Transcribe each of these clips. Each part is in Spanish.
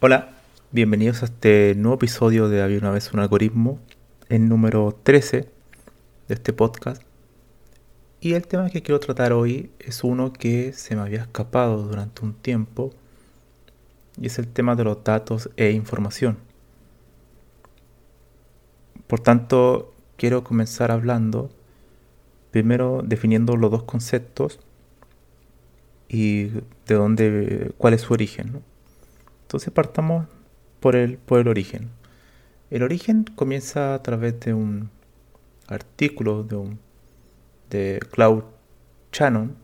Hola, bienvenidos a este nuevo episodio de Había una vez un algoritmo, el número 13 de este podcast. Y el tema que quiero tratar hoy es uno que se me había escapado durante un tiempo y es el tema de los datos e información. Por tanto, quiero comenzar hablando primero definiendo los dos conceptos y de dónde, cuál es su origen. ¿no? Entonces partamos por el, por el origen. El origen comienza a través de un artículo de, un, de Claude Shannon,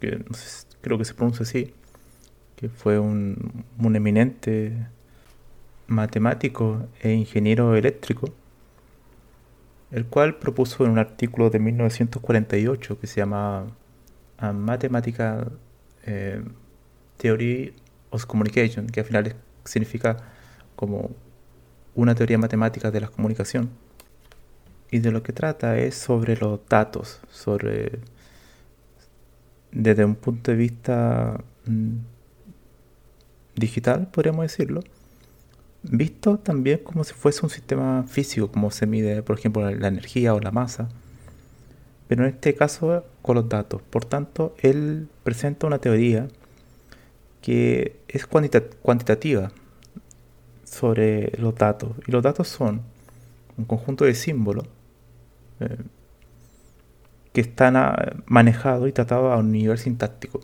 que creo que se pronuncia así, que fue un, un eminente matemático e ingeniero eléctrico, el cual propuso en un artículo de 1948 que se llama Mathematical eh, Theory of Communication, que al final significa como una teoría matemática de la comunicación. Y de lo que trata es sobre los datos, sobre desde un punto de vista mm, digital, podríamos decirlo, visto también como si fuese un sistema físico, como se mide, por ejemplo, la energía o la masa, pero en este caso con los datos. Por tanto, él presenta una teoría que es cuantitativa sobre los datos. Y los datos son un conjunto de símbolos eh, que están ah, manejados y tratados a un nivel sintáctico.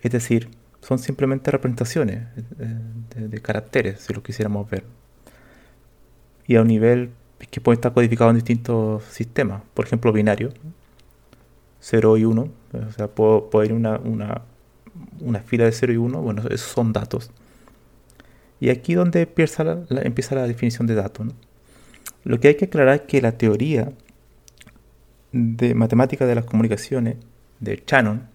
Es decir, son simplemente representaciones eh, de, caracteres, si lo quisiéramos ver. Y a un nivel que puede estar codificado en distintos sistemas. Por ejemplo, binario, 0 y 1. O sea, puedo, puedo ir una, una una fila de 0 y 1, bueno, esos son datos. Y aquí donde empieza la, definición de datos. Lo que hay que aclarar es que la teoría de matemática de las comunicaciones de Shannon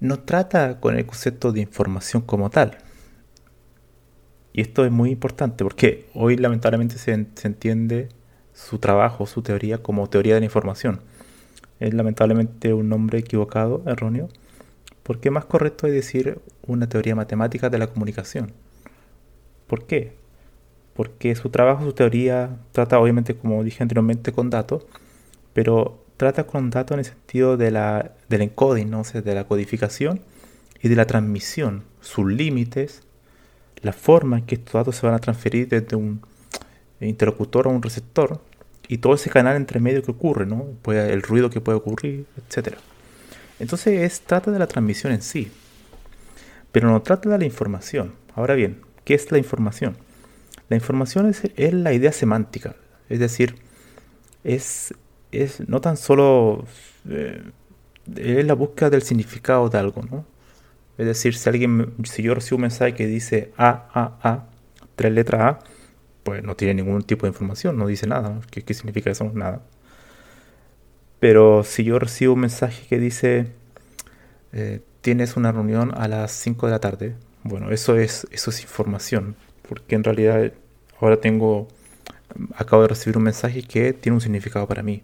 no trata con el concepto de información como tal. Y esto es muy importante porque hoy lamentablemente se entiende su trabajo, su teoría como teoría de la información. Es lamentablemente un nombre equivocado, erróneo, porque más correcto es decir una teoría matemática de la comunicación. ¿Por qué? Porque su trabajo, su teoría, trata obviamente, como dije anteriormente, con datos, pero trata con datos en el sentido de la, del encoding, ¿no? de la codificación y de la transmisión, sus límites, la forma en que estos datos se van a transferir desde un interlocutor a un receptor y todo ese canal entre medio que ocurre, ¿no? el ruido que puede ocurrir, etcétera. Entonces es, trata de la transmisión en sí, pero no trata de la información. Ahora bien, ¿qué es la información? La información es, la idea semántica, es decir, es, es no tan solo eh, es la búsqueda del significado de algo, ¿no? Es decir, si alguien, si yo recibo un mensaje que dice A, A, A, tres letras A, pues no tiene ningún tipo de información, no dice nada. ¿Qué, qué significa eso? Nada. Pero si yo recibo un mensaje que dice tienes una reunión a las 5 de la tarde. Bueno, eso es, eso es información, porque en realidad ahora tengo, acabo de recibir un mensaje que tiene un significado para mí.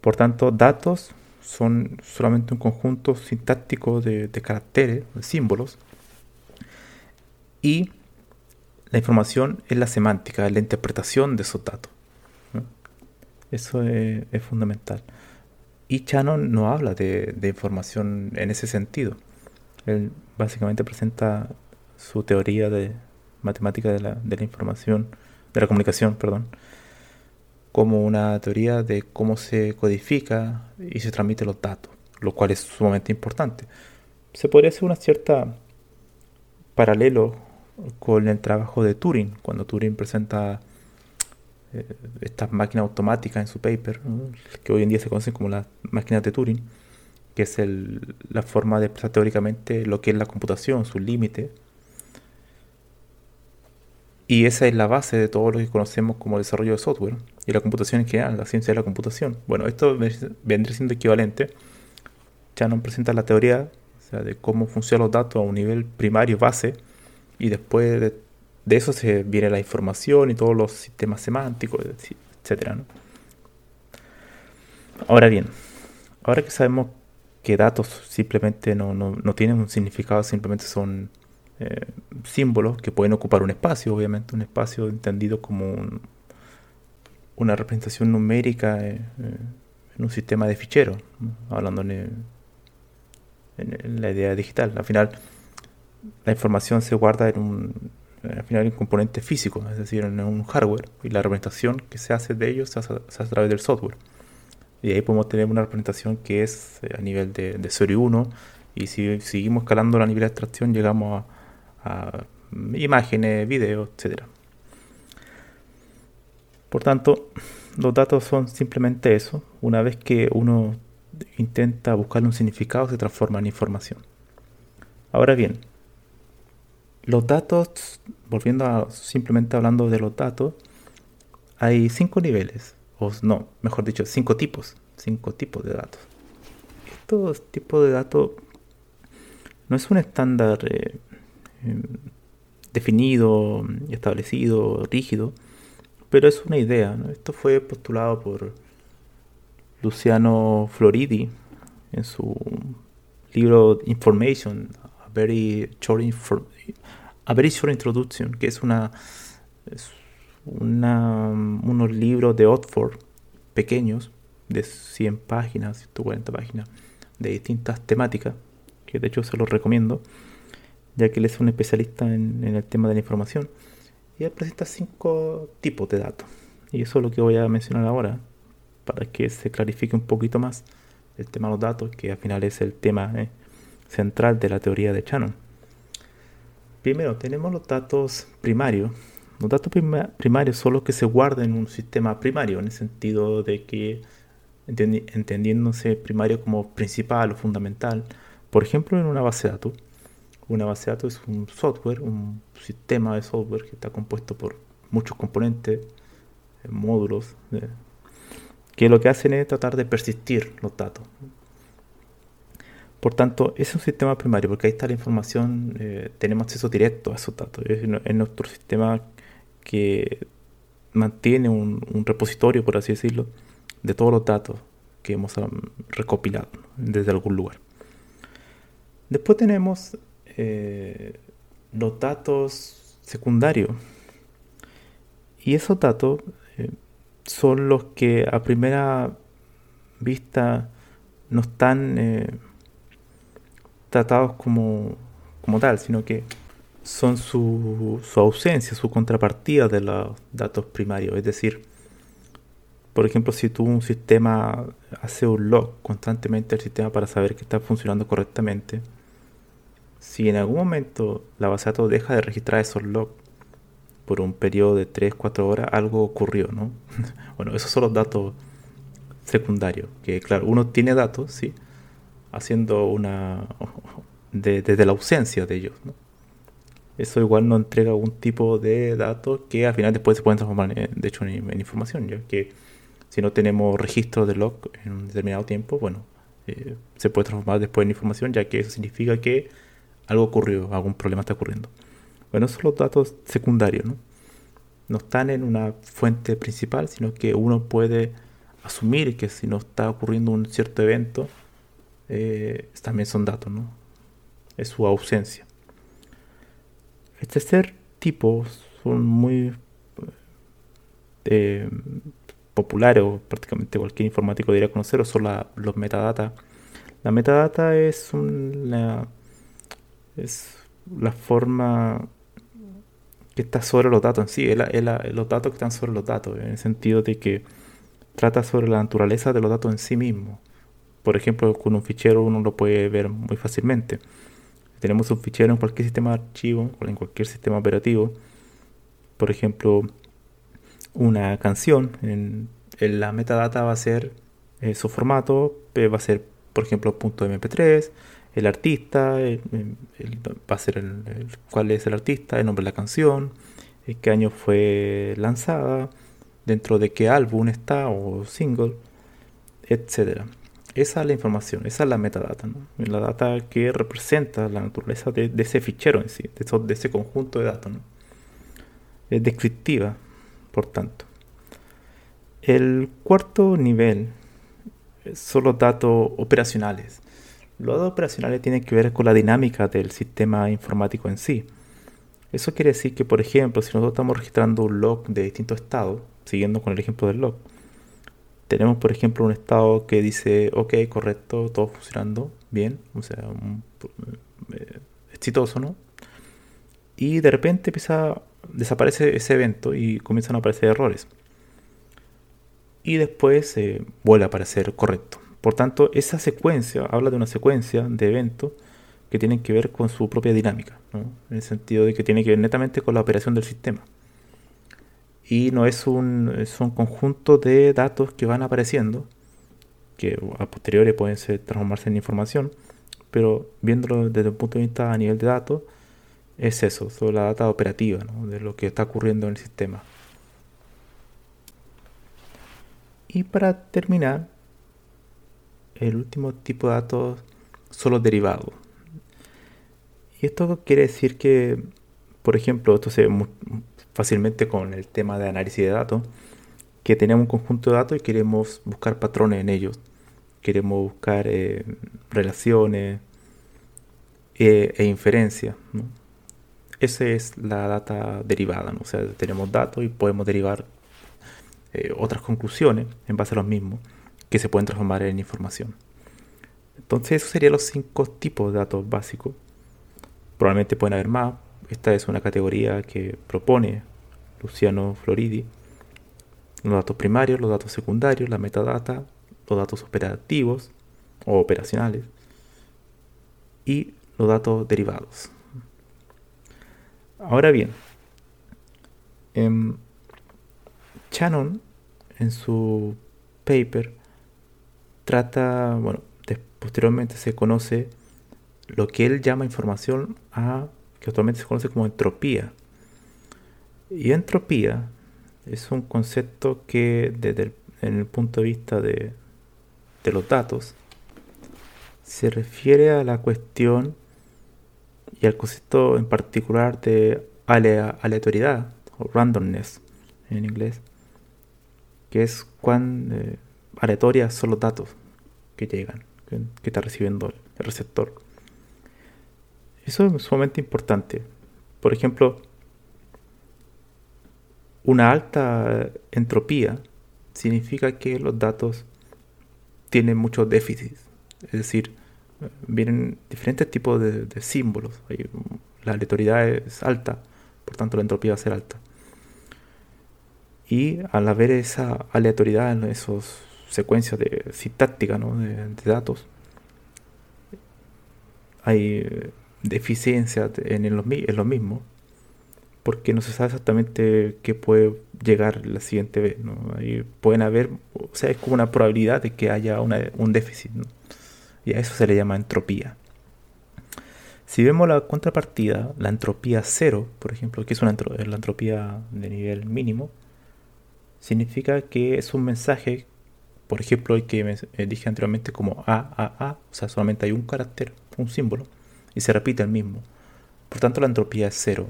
Por tanto, datos son solamente un conjunto sintáctico de, caracteres, de símbolos, y la información es la semántica, la interpretación de esos datos. Eso es, fundamental. Y Shannon no habla de, información en ese sentido. Él básicamente presenta su teoría de matemática de la, información, de la comunicación, perdón, como una teoría de cómo se codifica y se transmiten los datos, lo cual es sumamente importante. Se podría hacer una cierta paralelo con el trabajo de Turing, cuando Turing presenta eh, estas máquinas automáticas en su paper, que hoy en día se conocen como las máquinas de Turing, que es la forma de expresar teóricamente lo que es la computación, sus límites. Y esa es la base de todo lo que conocemos como desarrollo de software y la computación en general, la ciencia de la computación. Bueno, esto vendría siendo equivalente. Ya nos presenta la teoría de cómo funcionan los datos a un nivel primario, base, y después de de eso se viene la información y todos los sistemas semánticos, etc. Ahora bien, ahora que sabemos que datos simplemente no, tienen un significado, simplemente son eh, símbolos que pueden ocupar un espacio, obviamente, un espacio entendido como una representación numérica eh, eh, en un sistema de ficheros, hablando en, en la idea digital. Al final, la información se guarda en un al final un componente físico, es decir, en un hardware, y la representación que se hace de ellos se hace, a través del software. Y ahí podemos tener una representación que es eh, a nivel de, de 0 y 1, y si seguimos escalando a nivel de abstracción llegamos a, imágenes, videos, etc. Por tanto, los datos son simplemente eso. Una vez que uno intenta buscarle un significado, se transforma en información. Ahora bien, los datos, volviendo a simplemente hablando de los datos, hay cinco niveles, o no, mejor dicho, cinco tipos, cinco tipos de datos. Estos tipos de datos no es un estándar eh, em, definido, establecido, rígido, pero es una idea. Esto fue postulado por Luciano Floridi en su libro Information, a very short, a Short Introduction, que es una, unos libros de Oxford pequeños, de 100 páginas, 140 páginas, de distintas temáticas, que de hecho se los recomiendo, ya que él es un especialista en, el tema de la información. Y él presenta cinco tipos de datos. Y eso es lo que voy a mencionar ahora, para que se clarifique un poquito más el tema de los datos, que al final es el tema eh, central de la teoría de Shannon. Primero, tenemos los datos primarios. Los datos primarios son los que se guardan en un sistema primario, en el sentido de que, entendiéndose primario como principal o fundamental, por ejemplo, en una base de datos. Una base de datos es un software, un sistema de software que está compuesto por muchos componentes, módulos, eh, que lo que hacen es tratar de persistir los datos. Por tanto, es un sistema primario, porque ahí está la información, eh, tenemos acceso directo a esos datos. Es, nuestro sistema que mantiene un, repositorio, por así decirlo, de todos los datos que hemos recopilado desde algún lugar. Después tenemos eh, los datos secundarios. Y esos datos eh, son los que a primera vista no están tratados como, como tal, sino que son su, su ausencia, su contrapartida de los datos primarios. Es decir, por ejemplo, si tú un sistema hace un log constantemente al sistema para saber que está funcionando correctamente, si en algún momento la base de datos deja de registrar esos logs por un periodo de 3-4 horas, algo ocurrió, ¿no? bueno, esos son los datos secundarios, que claro, uno tiene datos, sí, haciendo una... desde la ausencia de ellos. Eso igual no entrega un tipo de datos que al final después se pueden transformar, de hecho, en, información, ya que si no tenemos registro de log en un determinado tiempo, bueno, eh, se puede transformar después en información, ya que eso significa que algo ocurrió, algún problema está ocurriendo. Bueno, esos son los datos secundarios, ¿no? No están en una fuente principal, sino que uno puede asumir que si no está ocurriendo un cierto evento, eh, también son datos, ¿no? Es su ausencia. Este tercer tipo son muy eh, populares, o prácticamente cualquier informático debería conocer, o son los metadata. La metadata es una es la forma que está sobre los datos en sí, es, los datos que están sobre los datos, en el sentido de que trata sobre la naturaleza de los datos en sí mismos. Por ejemplo, con un fichero uno lo puede ver muy fácilmente. Tenemos un fichero en cualquier sistema de archivo, en cualquier sistema operativo. Por ejemplo, una canción, en, la metadata va a ser eh, su formato, eh, va a ser, por ejemplo, .mp3, el artista, va a ser el, cuál es el artista, el nombre de la canción, eh, qué año fue lanzada, dentro de qué álbum está o single, etcétera. Esa es la información, esa es la metadata, la data que representa la naturaleza de, ese fichero en sí, de, de, ese conjunto de datos. Es descriptiva, por tanto. El cuarto nivel son los datos operacionales. Los datos operacionales tienen que ver con la dinámica del sistema informático en sí. Eso quiere decir que, por ejemplo, si nosotros estamos registrando un log de distintos estados, siguiendo con el ejemplo del log, tenemos, por ejemplo, un estado que dice, ok, correcto, todo funcionando bien, o sea, eh, exitoso, ¿no? Y de repente empieza, desaparece ese evento y comienzan a aparecer errores. Y después eh, vuelve a aparecer correcto. Por tanto, esa secuencia habla de una secuencia de eventos que tienen que ver con su propia dinámica, en el sentido de que tiene que ver netamente con la operación del sistema. Y no es un, es un conjunto de datos que van apareciendo, que a posteriori pueden transformarse en información, pero viéndolo desde un punto de vista a nivel de datos, es eso, sobre la data operativa, de lo que está ocurriendo en el sistema. Y para terminar, el último tipo de datos son los derivados. Y esto quiere decir que, por ejemplo, esto se ve fácilmente con el tema de análisis de datos, que tenemos un conjunto de datos y queremos buscar patrones en ellos. Queremos buscar eh, relaciones eh, e inferencias. Esa es la data derivada. O sea, tenemos datos y podemos derivar eh, otras conclusiones en base a los mismos que se pueden transformar en información. Entonces, esos serían los cinco tipos de datos básicos. Probablemente pueden haber más. Esta es una categoría que propone Luciano Floridi. Los datos primarios, los datos secundarios, la metadata, los datos operativos o operacionales y los datos derivados. Ahora bien, em, Shannon en su paper trata, bueno, posteriormente se conoce lo que él llama información a, que actualmente se conoce como entropía. Y entropía es un concepto que desde el, en el punto de vista de, de los datos se refiere a la cuestión y al concepto en particular de aleatoriedad o randomness en inglés, que es cuán eh, aleatorias son los datos que llegan, que, está recibiendo el receptor. Eso es sumamente importante. Por ejemplo, una alta entropía significa que los datos tienen muchos déficits. Es decir, vienen diferentes tipos de, símbolos. La aleatoriedad es alta, por tanto la entropía va a ser alta. Y al haber esa aleatoriedad en esos secuencias de sintáctica de, datos, hay deficiencias en, los, en lo mismo, porque no se sabe exactamente qué puede llegar la siguiente vez. Ahí pueden haber, o sea, es como una probabilidad de que haya un déficit. Y a eso se le llama entropía. Si vemos la contrapartida, la entropía cero, por ejemplo, que es una la entropía de nivel mínimo, significa que es un mensaje por ejemplo, el que me eh, dije anteriormente como A, A, A, o sea, solamente hay un carácter, un símbolo, y se repite el mismo. Por tanto, la entropía es cero,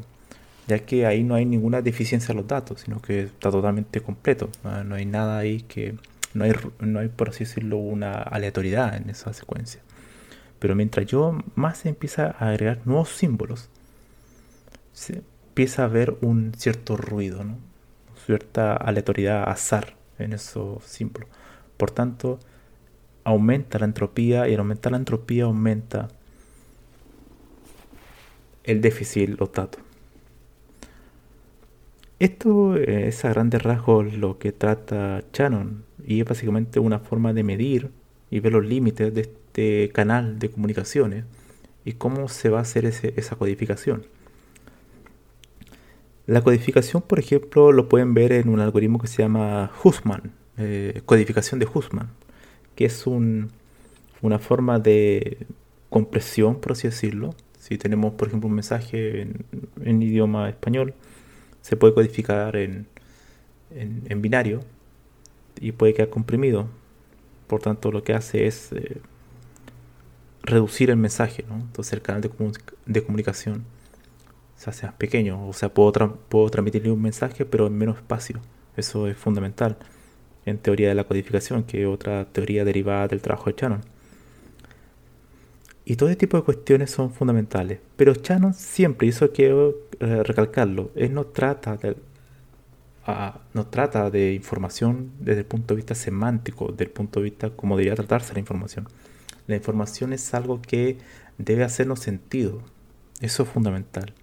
ya que ahí no hay ninguna deficiencia en los datos, sino que está totalmente completo. No, hay nada ahí que, no hay, no hay, por así decirlo, una aleatoriedad en esa secuencia. Pero mientras yo más se empieza a agregar nuevos símbolos, se empieza a haber un cierto ruido, ¿no? cierta aleatoriedad, azar en esos símbolos. Por tanto, aumenta la entropía y al aumentar la entropía aumenta el déficit, los datos. Esto es a grandes rasgos lo que trata Shannon y es básicamente una forma de medir y ver los límites de este canal de comunicaciones y cómo se va a hacer esa codificación. La codificación, por ejemplo, lo pueden ver en un algoritmo que se llama Hussman, eh, codificación de Hussman, que es una forma de compresión, por así decirlo. Si tenemos, por ejemplo, un mensaje en, idioma español, se puede codificar en, binario y puede quedar comprimido. Por tanto, lo que hace es eh, reducir el mensaje, entonces el canal de, de comunicación se hace más pequeño. O sea, puedo, puedo transmitirle un mensaje, pero en menos espacio. Eso es fundamental en teoría de la codificación, que es otra teoría derivada del trabajo de Shannon. Y todo este tipo de cuestiones son fundamentales. Pero Shannon siempre, y eso quiero eh, recalcarlo, él no trata de, no trata de información desde el punto de vista semántico, desde el punto de vista como debería tratarse la información. La información es algo que debe hacernos sentido. Eso es fundamental.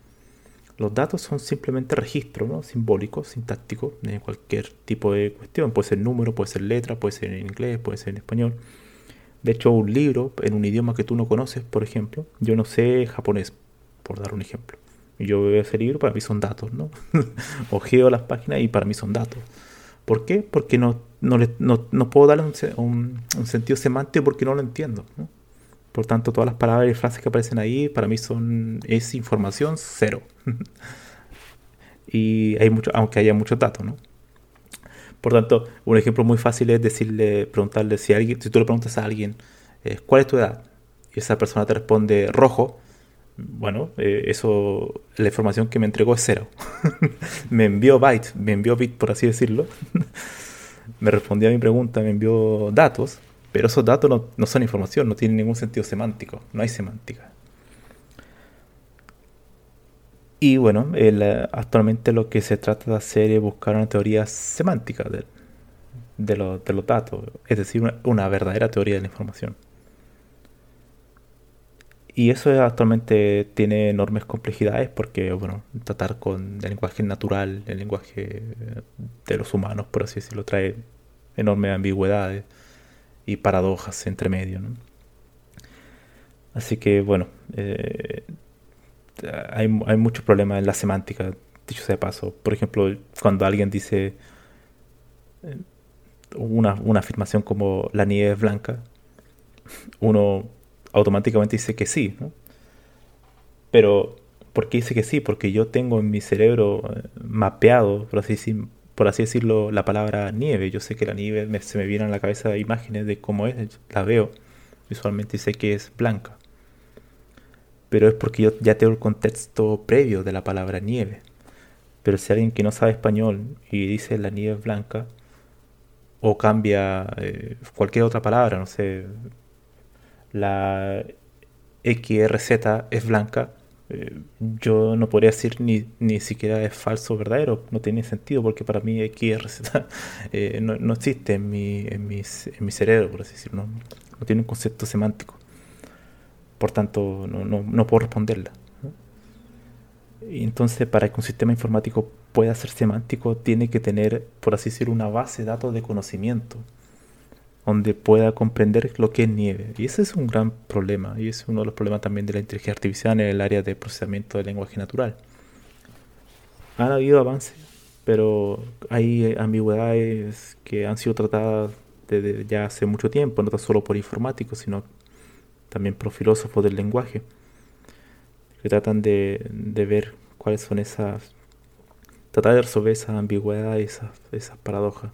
Los datos son simplemente registros ¿no? simbólicos, sintácticos, de cualquier tipo de cuestión. Puede ser número, puede ser letra, puede ser en inglés, puede ser en español. De hecho, un libro en un idioma que tú no conoces, por ejemplo, yo no sé japonés, por dar un ejemplo. Yo veo ese libro, para mí son datos, ¿no? Ojeo las páginas y para mí son datos. ¿Por qué? Porque no, no, puedo darle un, sentido semántico porque no lo entiendo. ¿no? Por tanto, todas las palabras y frases que aparecen ahí para mí son es información cero. y hay mucho, aunque haya muchos datos, ¿no? Por tanto, un ejemplo muy fácil es decirle, preguntarle si alguien, si tú le preguntas a alguien, eh, ¿cuál es tu edad? Y esa persona te responde rojo. Bueno, eh, eso, la información que me entregó es cero. me envió byte, me envió bit, por así decirlo. me respondió a mi pregunta, me envió datos pero esos datos no, son información, no tienen ningún sentido semántico, no hay semántica. Y bueno, eh, actualmente lo que se trata de hacer es buscar una teoría semántica de, los datos, es decir, una, verdadera teoría de la información. Y eso actualmente tiene enormes complejidades porque, bueno, tratar con el lenguaje natural, el lenguaje de los humanos, por así decirlo, trae enormes ambigüedades y paradojas entre medio. Así que bueno, eh, hay, hay muchos problemas en la semántica, dicho sea de paso. Por ejemplo, cuando alguien dice eh, una, afirmación como la nieve es blanca, uno automáticamente dice que sí. Pero, ¿por qué dice que sí? Porque yo tengo en mi cerebro eh, mapeado, por así, decirlo, la palabra nieve. Yo sé que la nieve se me vienen a la cabeza imágenes de cómo es, la veo visualmente y sé que es blanca. Pero es porque yo ya tengo el contexto previo de la palabra nieve. Pero si alguien que no sabe español y dice la nieve es blanca, o cambia eh, cualquier otra palabra, no sé, la XRZ es blanca, eh, yo no podría decir ni, ni siquiera es falso o verdadero, no tiene sentido porque para mí XRZ eh, no, no, existe en mi, en, mis, en mi cerebro, por así decirlo, no, tiene un concepto semántico. Por tanto, no, no, no puedo responderla. Y entonces, para que un sistema informático pueda ser semántico, tiene que tener, por así decirlo, una base de datos de conocimiento donde pueda comprender lo que es nieve. Y ese es un gran problema, y es uno de los problemas también de la inteligencia artificial en el área de procesamiento del lenguaje natural. Han habido avances, pero hay ambigüedades que han sido tratadas desde ya hace mucho tiempo, no tan solo por informáticos, sino también por filósofos del lenguaje, que tratan de, ver cuáles son esas, tratar de resolver esas ambigüedades, esas, esas paradojas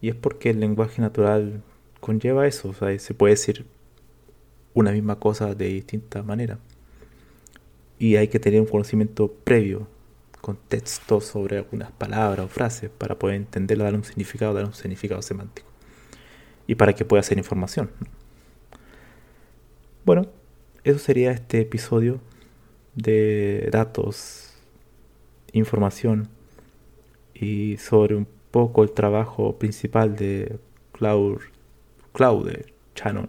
Y es porque el lenguaje natural conlleva eso, o sea, se puede decir una misma cosa de distinta manera. Y hay que tener un conocimiento previo, contexto sobre algunas palabras o frases para poder entenderla, dar un significado, dar un significado semántico. Y para que pueda ser información. Bueno, eso sería este episodio de datos, información y sobre un poco el trabajo principal de Claude, Claude Shannon,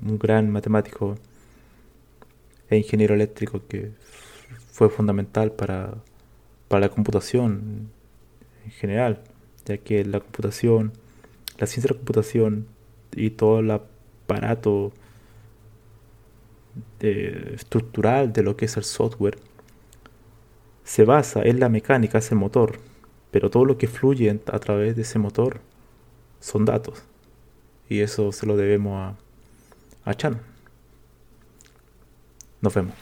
un, gran matemático e ingeniero eléctrico que fue fundamental para, para la computación en general, ya que la computación, la ciencia de la computación y todo el aparato estructural de lo que es el software se basa en la mecánica, es el motor, pero todo lo que fluye a través de ese motor son datos. Y eso se lo debemos a, a Chan. Nos vemos.